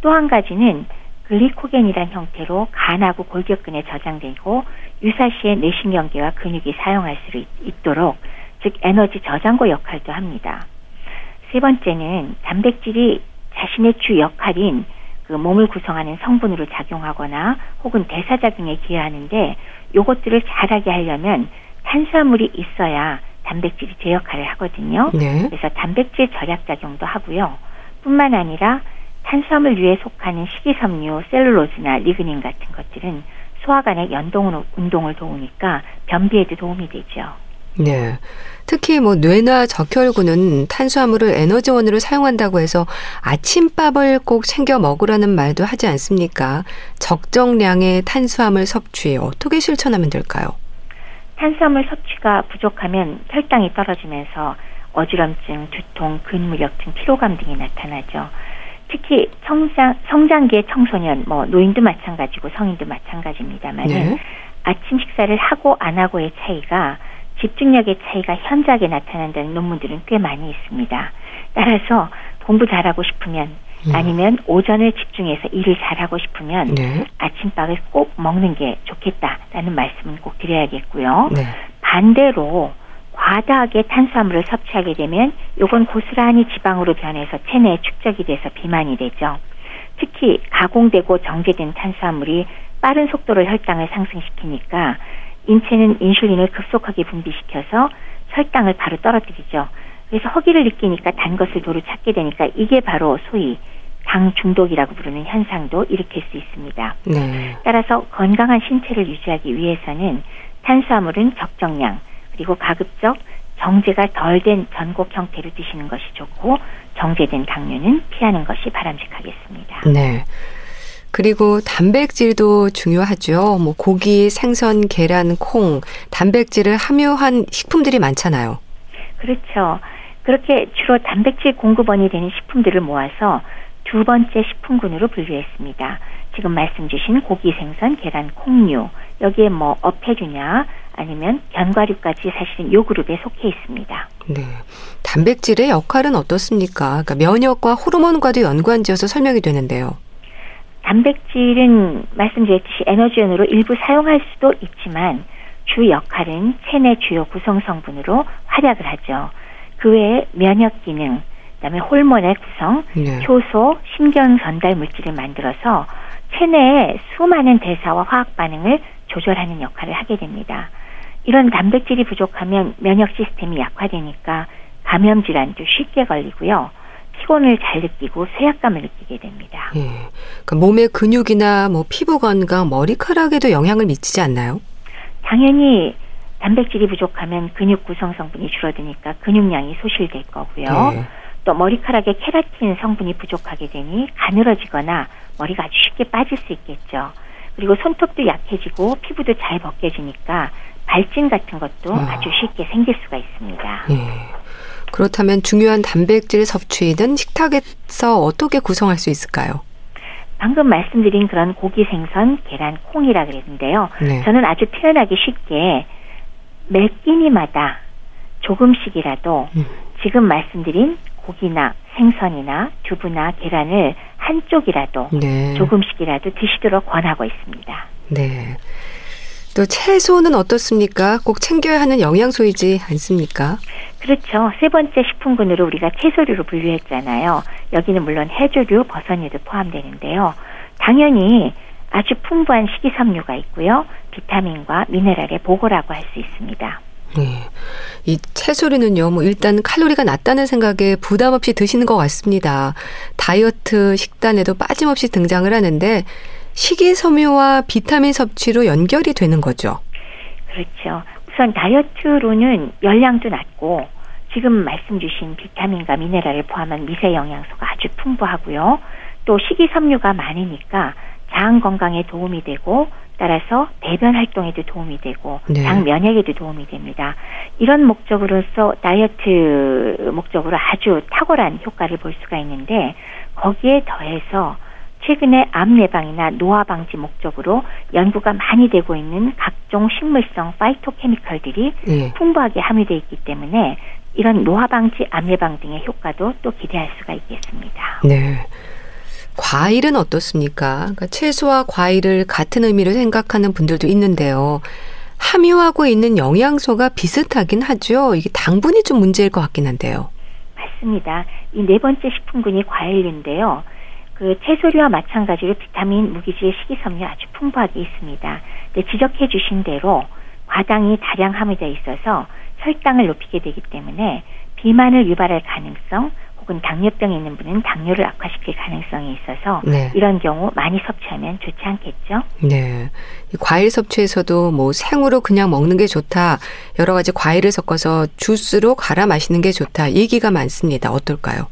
또 한 가지는 글리코겐이란 형태로 간하고 골격근에 저장되고 유사시에 뇌신경계와 근육이 사용할 수 있도록 즉 에너지 저장고 역할도 합니다. 세 번째는 단백질이 자신의 주 역할인 그 몸을 구성하는 성분으로 작용하거나 혹은 대사작용에 기여하는데 요것들을 잘하게 하려면 탄수화물이 있어야 단백질이 제 역할을 하거든요. 네. 그래서 단백질 절약 작용도 하고요. 뿐만 아니라 탄수화물 위에 속하는 식이섬유, 셀룰로즈나 리그닌 같은 것들은 소화관의 연동 운동을 도우니까 변비에도 도움이 되죠. 네. 특히 뭐 뇌나 적혈구는 탄수화물을 에너지원으로 사용한다고 해서 아침밥을 꼭 챙겨 먹으라는 말도 하지 않습니까? 적정량의 탄수화물 섭취 어떻게 실천하면 될까요? 탄수화물 섭취가 부족하면 혈당이 떨어지면서 어지럼증, 두통, 근무력 등 피로감 등이 나타나죠. 특히 성장 성장기의 청소년, 뭐 노인도 마찬가지고 성인도 마찬가지입니다만 네. 아침 식사를 하고 안 하고의 차이가 집중력의 차이가 현저하게 나타난다는 논문들은 꽤 많이 있습니다. 따라서 공부 잘하고 싶으면 음. 아니면 오전을 집중해서 일을 잘하고 싶으면 네. 아침밥을 꼭 먹는 게 좋겠다라는 말씀은 꼭 드려야겠고요. 네. 반대로 과다하게 탄수화물을 섭취하게 되면 요건 고스란히 지방으로 변해서 체내에 축적이 돼서 비만이 되죠. 특히 가공되고 정제된 탄수화물이 빠른 속도로 혈당을 상승시키니까 인체는 인슐린을 급속하게 분비시켜서 혈당을 바로 떨어뜨리죠. 그래서 허기를 느끼니까 단 것을 도로 찾게 되니까 이게 바로 소위 당 중독이라고 부르는 현상도 일으킬 수 있습니다. 네. 따라서 건강한 신체를 유지하기 위해서는 탄수화물은 적정량 그리고 가급적 정제가 덜 된 전곡 형태로 드시는 것이 좋고 정제된 당류는 피하는 것이 바람직하겠습니다. 네. 그리고 단백질도 중요하죠. 뭐 고기, 생선, 계란, 콩, 단백질을 함유한 식품들이 많잖아요. 그렇죠. 그렇게 주로 단백질 공급원이 되는 식품들을 모아서 두 번째 식품군으로 분류했습니다. 지금 말씀 주신 고기, 생선, 계란, 콩류 여기에 뭐 어패류냐 아니면 견과류까지 사실은 요 그룹에 속해 있습니다. 네. 단백질의 역할은 어떻습니까? 그러니까 면역과 호르몬과도 연관지어서 설명이 되는데요. 단백질은 말씀드렸듯이 에너지원으로 일부 사용할 수도 있지만 주 역할은 체내 주요 구성 성분으로 활약을 하죠. 그 외에 면역 기능, 그다음에 호르몬의 구성, 네. 효소, 신경 전달 물질을 만들어서 체내에 수많은 대사와 화학 반응을 조절하는 역할을 하게 됩니다. 이런 단백질이 부족하면 면역 시스템이 약화되니까 감염 질환도 쉽게 걸리고요. 피곤을 잘 느끼고 쇠약감을 느끼게 됩니다. 예. 그러니까 몸의 근육이나 뭐 피부 건강, 머리카락에도 영향을 미치지 않나요? 당연히 단백질이 부족하면 근육 구성 성분이 줄어드니까 근육량이 소실될 거고요. 예. 또 머리카락에 케라틴 성분이 부족하게 되니 가늘어지거나 머리가 아주 쉽게 빠질 수 있겠죠. 그리고 손톱도 약해지고 피부도 잘 벗겨지니까 발진 같은 것도 아. 아주 쉽게 생길 수가 있습니다. 예. 그렇다면 중요한 단백질 섭취는 식탁에서 어떻게 구성할 수 있을까요? 방금 말씀드린 그런 고기, 생선, 계란, 콩이라 그랬는데요. 네. 저는 아주 표현하기 쉽게 매 끼니마다 조금씩이라도 음. 지금 말씀드린 고기나 생선이나 두부나 계란을 한쪽이라도 네. 조금씩이라도 드시도록 권하고 있습니다. 네. 또 채소는 어떻습니까? 꼭 챙겨야 하는 영양소이지 않습니까? 그렇죠. 세 번째 식품군으로 우리가 채소류로 분류했잖아요. 여기는 물론 해조류, 버섯류도 포함되는데요. 당연히 아주 풍부한 식이섬유가 있고요. 비타민과 미네랄의 보고라고 할 수 있습니다. 네. 이 채소류는요, 뭐 일단 칼로리가 낮다는 생각에 부담 없이 드시는 것 같습니다. 다이어트 식단에도 빠짐없이 등장을 하는데 식이섬유와 비타민 섭취로 연결이 되는 거죠. 그렇죠. 우선 다이어트로는 열량도 낮고 지금 말씀 주신 비타민과 미네랄을 포함한 미세 영양소가 아주 풍부하고요. 또 식이섬유가 많으니까 장 건강에 도움이 되고 따라서 대변 활동에도 도움이 되고 네. 장 면역에도 도움이 됩니다. 이런 목적으로서 다이어트 목적으로 아주 탁월한 효과를 볼 수가 있는데 거기에 더해서 최근에 암 예방이나 노화 방지 목적으로 연구가 많이 되고 있는 각종 식물성 파이토케미컬들이 네. 풍부하게 함유되어 있기 때문에 이런 노화 방지, 암 예방 등의 효과도 또 기대할 수가 있겠습니다. 네. 과일은 어떻습니까? 그러니까 채소와 과일을 같은 의미로 생각하는 분들도 있는데요. 함유하고 있는 영양소가 비슷하긴 하죠. 이게 당분이 좀 문제일 것 같긴 한데요. 맞습니다. 이 네 번째 식품군이 과일류인데요. 그 채소류와 마찬가지로 비타민, 무기질, 식이섬유 아주 풍부하게 있습니다. 네, 지적해 주신 대로 과당이 다량 함유되어 있어서 혈당을 높이게 되기 때문에 비만을 유발할 가능성 혹은 당뇨병이 있는 분은 당뇨를 악화시킬 가능성이 있어서 네. 이런 경우 많이 섭취하면 좋지 않겠죠? 네. 과일 섭취에서도 뭐 생으로 그냥 먹는 게 좋다. 여러 가지 과일을 섞어서 주스로 갈아 마시는 게 좋다. 얘기가 많습니다. 어떨까요?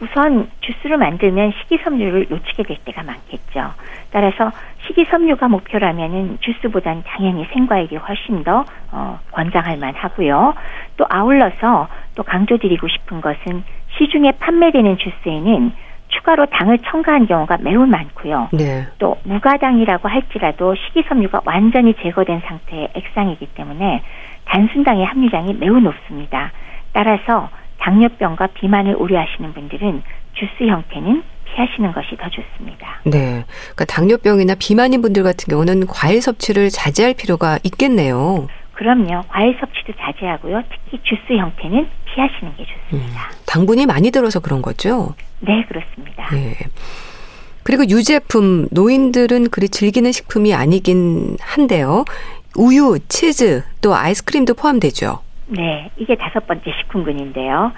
우선 주스를 만들면 식이섬유를 놓치게 될 때가 많겠죠. 따라서 식이섬유가 목표라면은 주스보단 당연히 생과일이 훨씬 더 어, 권장할 만하고요. 또 아울러서 또 강조드리고 싶은 것은 시중에 판매되는 주스에는 추가로 당을 첨가한 경우가 매우 많고요. 네. 또 무가당이라고 할지라도 식이섬유가 완전히 제거된 상태의 액상이기 때문에 단순당의 함유량이 매우 높습니다. 따라서 당뇨병과 비만을 우려하시는 분들은 주스 형태는 피하시는 것이 더 좋습니다. 네. 그러니까 당뇨병이나 비만인 분들 같은 경우는 과일 섭취를 자제할 필요가 있겠네요. 그럼요. 과일 섭취도 자제하고요. 특히 주스 형태는 피하시는 게 좋습니다. 음, 당분이 많이 들어서 그런 거죠? 네, 그렇습니다. 네. 그리고 유제품, 노인들은 그리 즐기는 식품이 아니긴 한데요. 우유, 치즈, 또 아이스크림도 포함되죠? 네, 이게 다섯 번째 식품군인데요.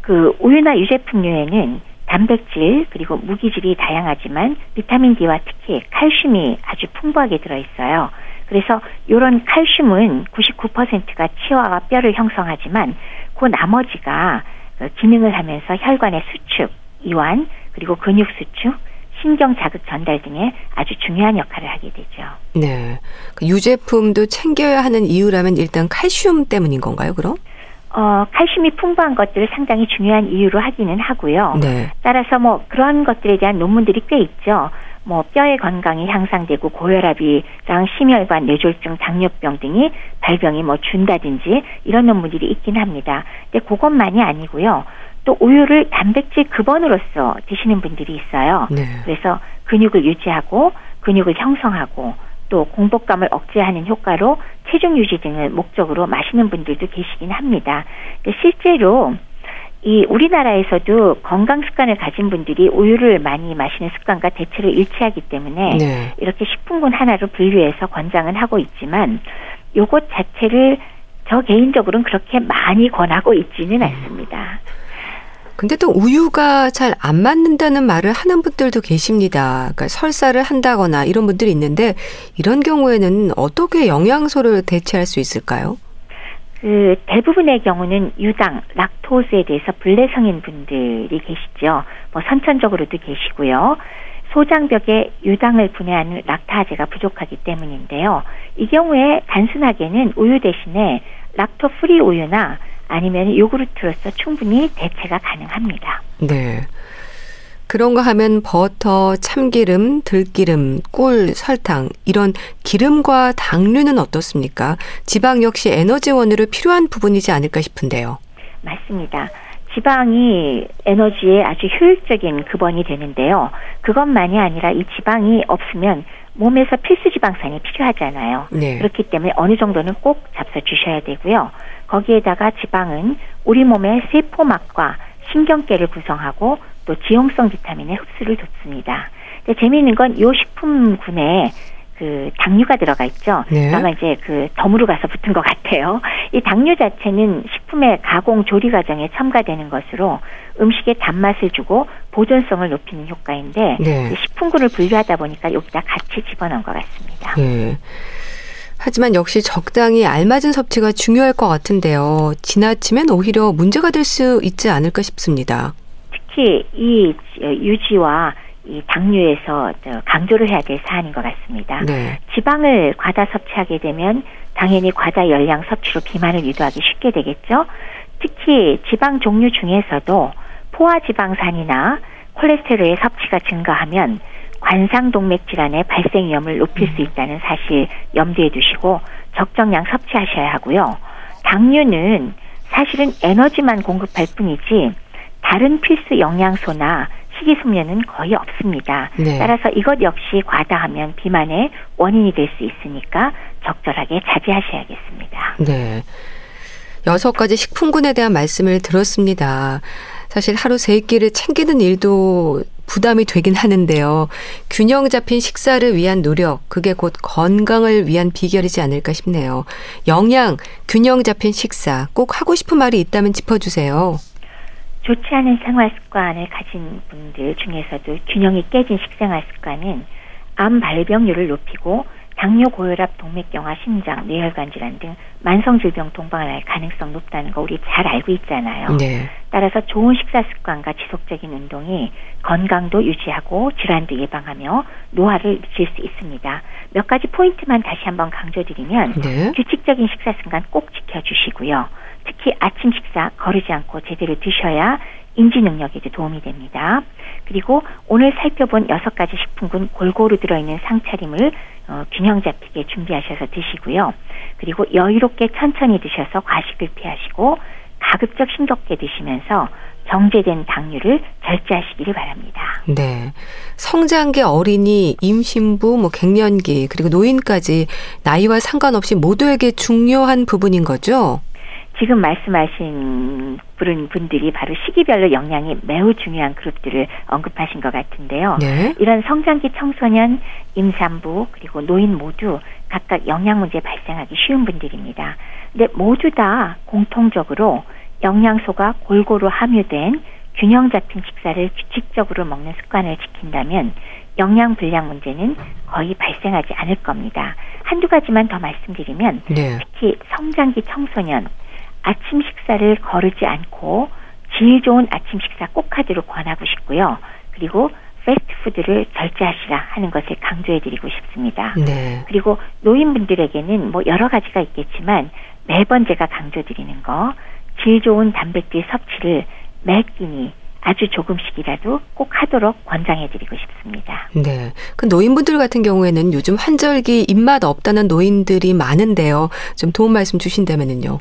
그 우유나 유제품류에는 단백질 그리고 무기질이 다양하지만 비타민 D와 특히 칼슘이 아주 풍부하게 들어 있어요. 그래서 이런 칼슘은 99%가 치와와 뼈를 형성하지만 그 나머지가 그 기능을 하면서 혈관의 수축, 이완, 그리고 근육 수축, 신경 자극 전달 등에 아주 중요한 역할을 하게 되죠. 네. 그 유제품도 챙겨야 하는 이유라면 일단 칼슘 때문인 건가요, 그럼? 어, 칼슘이 풍부한 것들을 상당히 중요한 이유로 하기는 하고요. 네. 따라서 뭐 그런 것들에 대한 논문들이 꽤 있죠. 뭐 뼈의 건강이 향상되고 고혈압이랑 심혈관 뇌졸중, 당뇨병 등이 발병이 뭐 준다든지 이런 논문들이 있긴 합니다. 근데 그것만이 아니고요. 또 우유를 단백질 급원으로서 드시는 분들이 있어요. 네. 그래서 근육을 유지하고 근육을 형성하고 또 공복감을 억제하는 효과로 체중 유지 등을 목적으로 마시는 분들도 계시긴 합니다. 실제로 이 우리나라에서도 건강 습관을 가진 분들이 우유를 많이 마시는 습관과 대체로 일치하기 때문에 네. 이렇게 식품군 하나로 분류해서 권장은 하고 있지만 요것 자체를 저 개인적으로는 그렇게 많이 권하고 있지는 않습니다. 근데 또 우유가 잘 안 맞는다는 말을 하는 분들도 계십니다. 그러니까 설사를 한다거나 이런 분들이 있는데 이런 경우에는 어떻게 영양소를 대체할 수 있을까요? 그 대부분의 경우는 유당, 락토스에 대해서 불내성인 분들이 계시죠. 뭐 선천적으로도 계시고요. 소장벽에 유당을 분해하는 락타제가 부족하기 때문인데요. 이 경우에 단순하게는 우유 대신에 락토 프리 우유나 아니면 요구르트로서 충분히 대체가 가능합니다. 네. 그런가 하면 버터, 참기름, 들기름, 꿀, 설탕 이런 기름과 당류는 어떻습니까? 지방 역시 에너지원으로 필요한 부분이지 않을까 싶은데요. 맞습니다. 지방이 에너지에 아주 효율적인 급원이 되는데요. 그것만이 아니라 이 지방이 없으면 몸에서 필수 지방산이 필요하잖아요. 네. 그렇기 때문에 어느 정도는 꼭 잡숴 주셔야 되고요. 거기에다가 지방은 우리 몸의 세포막과 신경계를 구성하고 또 지용성 비타민의 흡수를 돕습니다. 근데 재미있는 건 이 식품군에 그 당류가 들어가 있죠. 네. 아마 이제 그 덤으로 가서 붙은 것 같아요. 이 당류 자체는 식품의 가공 조리 과정에 첨가되는 것으로 음식의 단맛을 주고 보존성을 높이는 효과인데 네. 식품군을 분류하다 보니까 여기다 같이 집어넣은 것 같습니다. 네. 하지만 역시 적당히 알맞은 섭취가 중요할 것 같은데요. 지나치면 오히려 문제가 될 수 있지 않을까 싶습니다. 특히 이 유지와 이 당류에서 강조를 해야 될 사안인 것 같습니다. 네. 지방을 과다 섭취하게 되면 당연히 과다 열량 섭취로 비만을 유도하기 쉽게 되겠죠. 특히 지방 종류 중에서도 포화 지방산이나 콜레스테롤의 섭취가 증가하면 관상동맥 질환의 발생 위험을 높일 수 있다는 사실 염두에 두시고 적정량 섭취하셔야 하고요. 당류는 사실은 에너지만 공급할 뿐이지 다른 필수 영양소나 식이섬유는 거의 없습니다. 네. 따라서 이것 역시 과다하면 비만의 원인이 될 수 있으니까 적절하게 자제하셔야겠습니다. 네. 여섯 가지 식품군에 대한 말씀을 들었습니다. 사실 하루 세 끼를 챙기는 일도 부담이 되긴 하는데요. 균형 잡힌 식사를 위한 노력, 그게 곧 건강을 위한 비결이지 않을까 싶네요. 영양, 균형 잡힌 식사, 꼭 하고 싶은 말이 있다면 짚어주세요. 좋지 않은 생활 습관을 가진 분들 중에서도 균형이 깨진 식생활 습관은 암 발병률을 높이고 당뇨, 고혈압, 동맥경화, 심장, 뇌혈관 질환 등 만성 질병 동반을 할 가능성 높다는 거 우리 잘 알고 있잖아요. 네. 따라서 좋은 식사 습관과 지속적인 운동이 건강도 유지하고 질환도 예방하며 노화를 미칠 수 있습니다. 몇 가지 포인트만 다시 한번 강조드리면 네. 규칙적인 식사 습관 꼭 지켜주시고요. 특히 아침 식사 거르지 않고 제대로 드셔야 인지 능력에도 도움이 됩니다. 그리고 오늘 살펴본 여섯 가지 식품군 골고루 들어있는 상차림을 어, 균형 잡히게 준비하셔서 드시고요. 그리고 여유롭게 천천히 드셔서 과식을 피하시고 가급적 싱겁게 드시면서 정제된 당류를 절제하시기를 바랍니다. 네. 성장기 어린이, 임신부, 뭐 갱년기, 그리고 노인까지 나이와 상관없이 모두에게 중요한 부분인 거죠? 지금 말씀하신 분들이 바로 시기별로 영양이 매우 중요한 그룹들을 언급하신 것 같은데요. 네. 이런 성장기 청소년, 임산부 그리고 노인 모두 각각 영양 문제 발생하기 쉬운 분들입니다. 근데 모두 다 공통적으로 영양소가 골고루 함유된 균형 잡힌 식사를 규칙적으로 먹는 습관을 지킨다면 영양 불량 문제는 거의 발생하지 않을 겁니다. 한두 가지만 더 말씀드리면 네. 특히 성장기 청소년 아침 식사를 거르지 않고 질 좋은 아침 식사 꼭 하도록 권하고 싶고요. 그리고 패스트푸드를 절제하시라 하는 것을 강조해드리고 싶습니다. 네. 그리고 노인분들에게는 뭐 여러 가지가 있겠지만 매번 제가 강조드리는 거, 질 좋은 단백질 섭취를 매 끼니 아주 조금씩이라도 꼭 하도록 권장해드리고 싶습니다. 네. 그 노인분들 같은 경우에는 요즘 환절기 입맛 없다는 노인들이 많은데요. 좀 도움 말씀 주신다면요.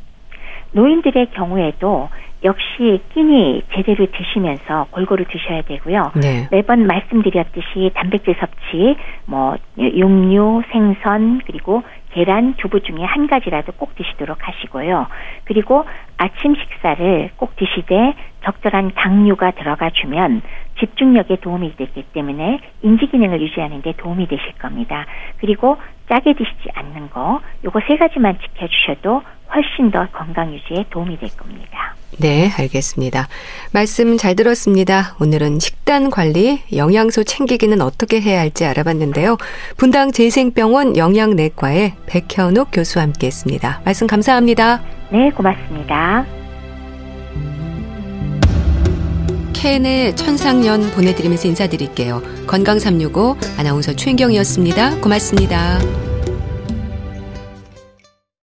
노인들의 경우에도 역시 끼니 제대로 드시면서 골고루 드셔야 되고요. 네. 매번 말씀드렸듯이 단백질 섭취, 뭐 육류, 생선 그리고 계란, 두부 중에 한 가지라도 꼭 드시도록 하시고요. 그리고 아침 식사를 꼭 드시되 적절한 당류가 들어가 주면 집중력에 도움이 되기 때문에 인지 기능을 유지하는 데 도움이 되실 겁니다. 그리고 짜게 드시지 않는 거 요거 세 가지만 지켜 주셔도 훨씬 더 건강 유지에 도움이 될 겁니다. 네, 알겠습니다. 말씀 잘 들었습니다. 오늘은 식단 관리, 영양소 챙기기는 어떻게 해야 할지 알아봤는데요. 분당 재생병원 영양내과의 백현욱 교수와 함께 했습니다. 말씀 감사합니다. 네, 고맙습니다. 캔의 천상년 보내드리면서 인사드릴게요. 건강365 아나운서 최인경이었습니다. 고맙습니다.